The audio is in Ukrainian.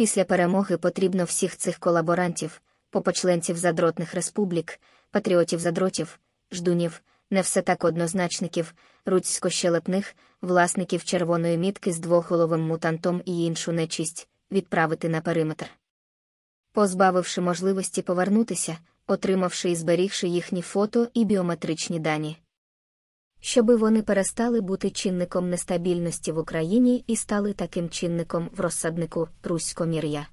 Після перемоги потрібно всіх цих колаборантів, попочленців задротних республік, патріотів задротів, ждунів, не все так однозначників, руцьсько-щелепних, власників червоної мітки з двоголовим мутантом і іншу нечисть, відправити на периметр. Позбавивши можливості повернутися, отримавши і зберігши їхні фото і біометричні дані. Щоби вони перестали бути чинником нестабільності в Україні і стали таким чинником в розсаднику Руськомір'я.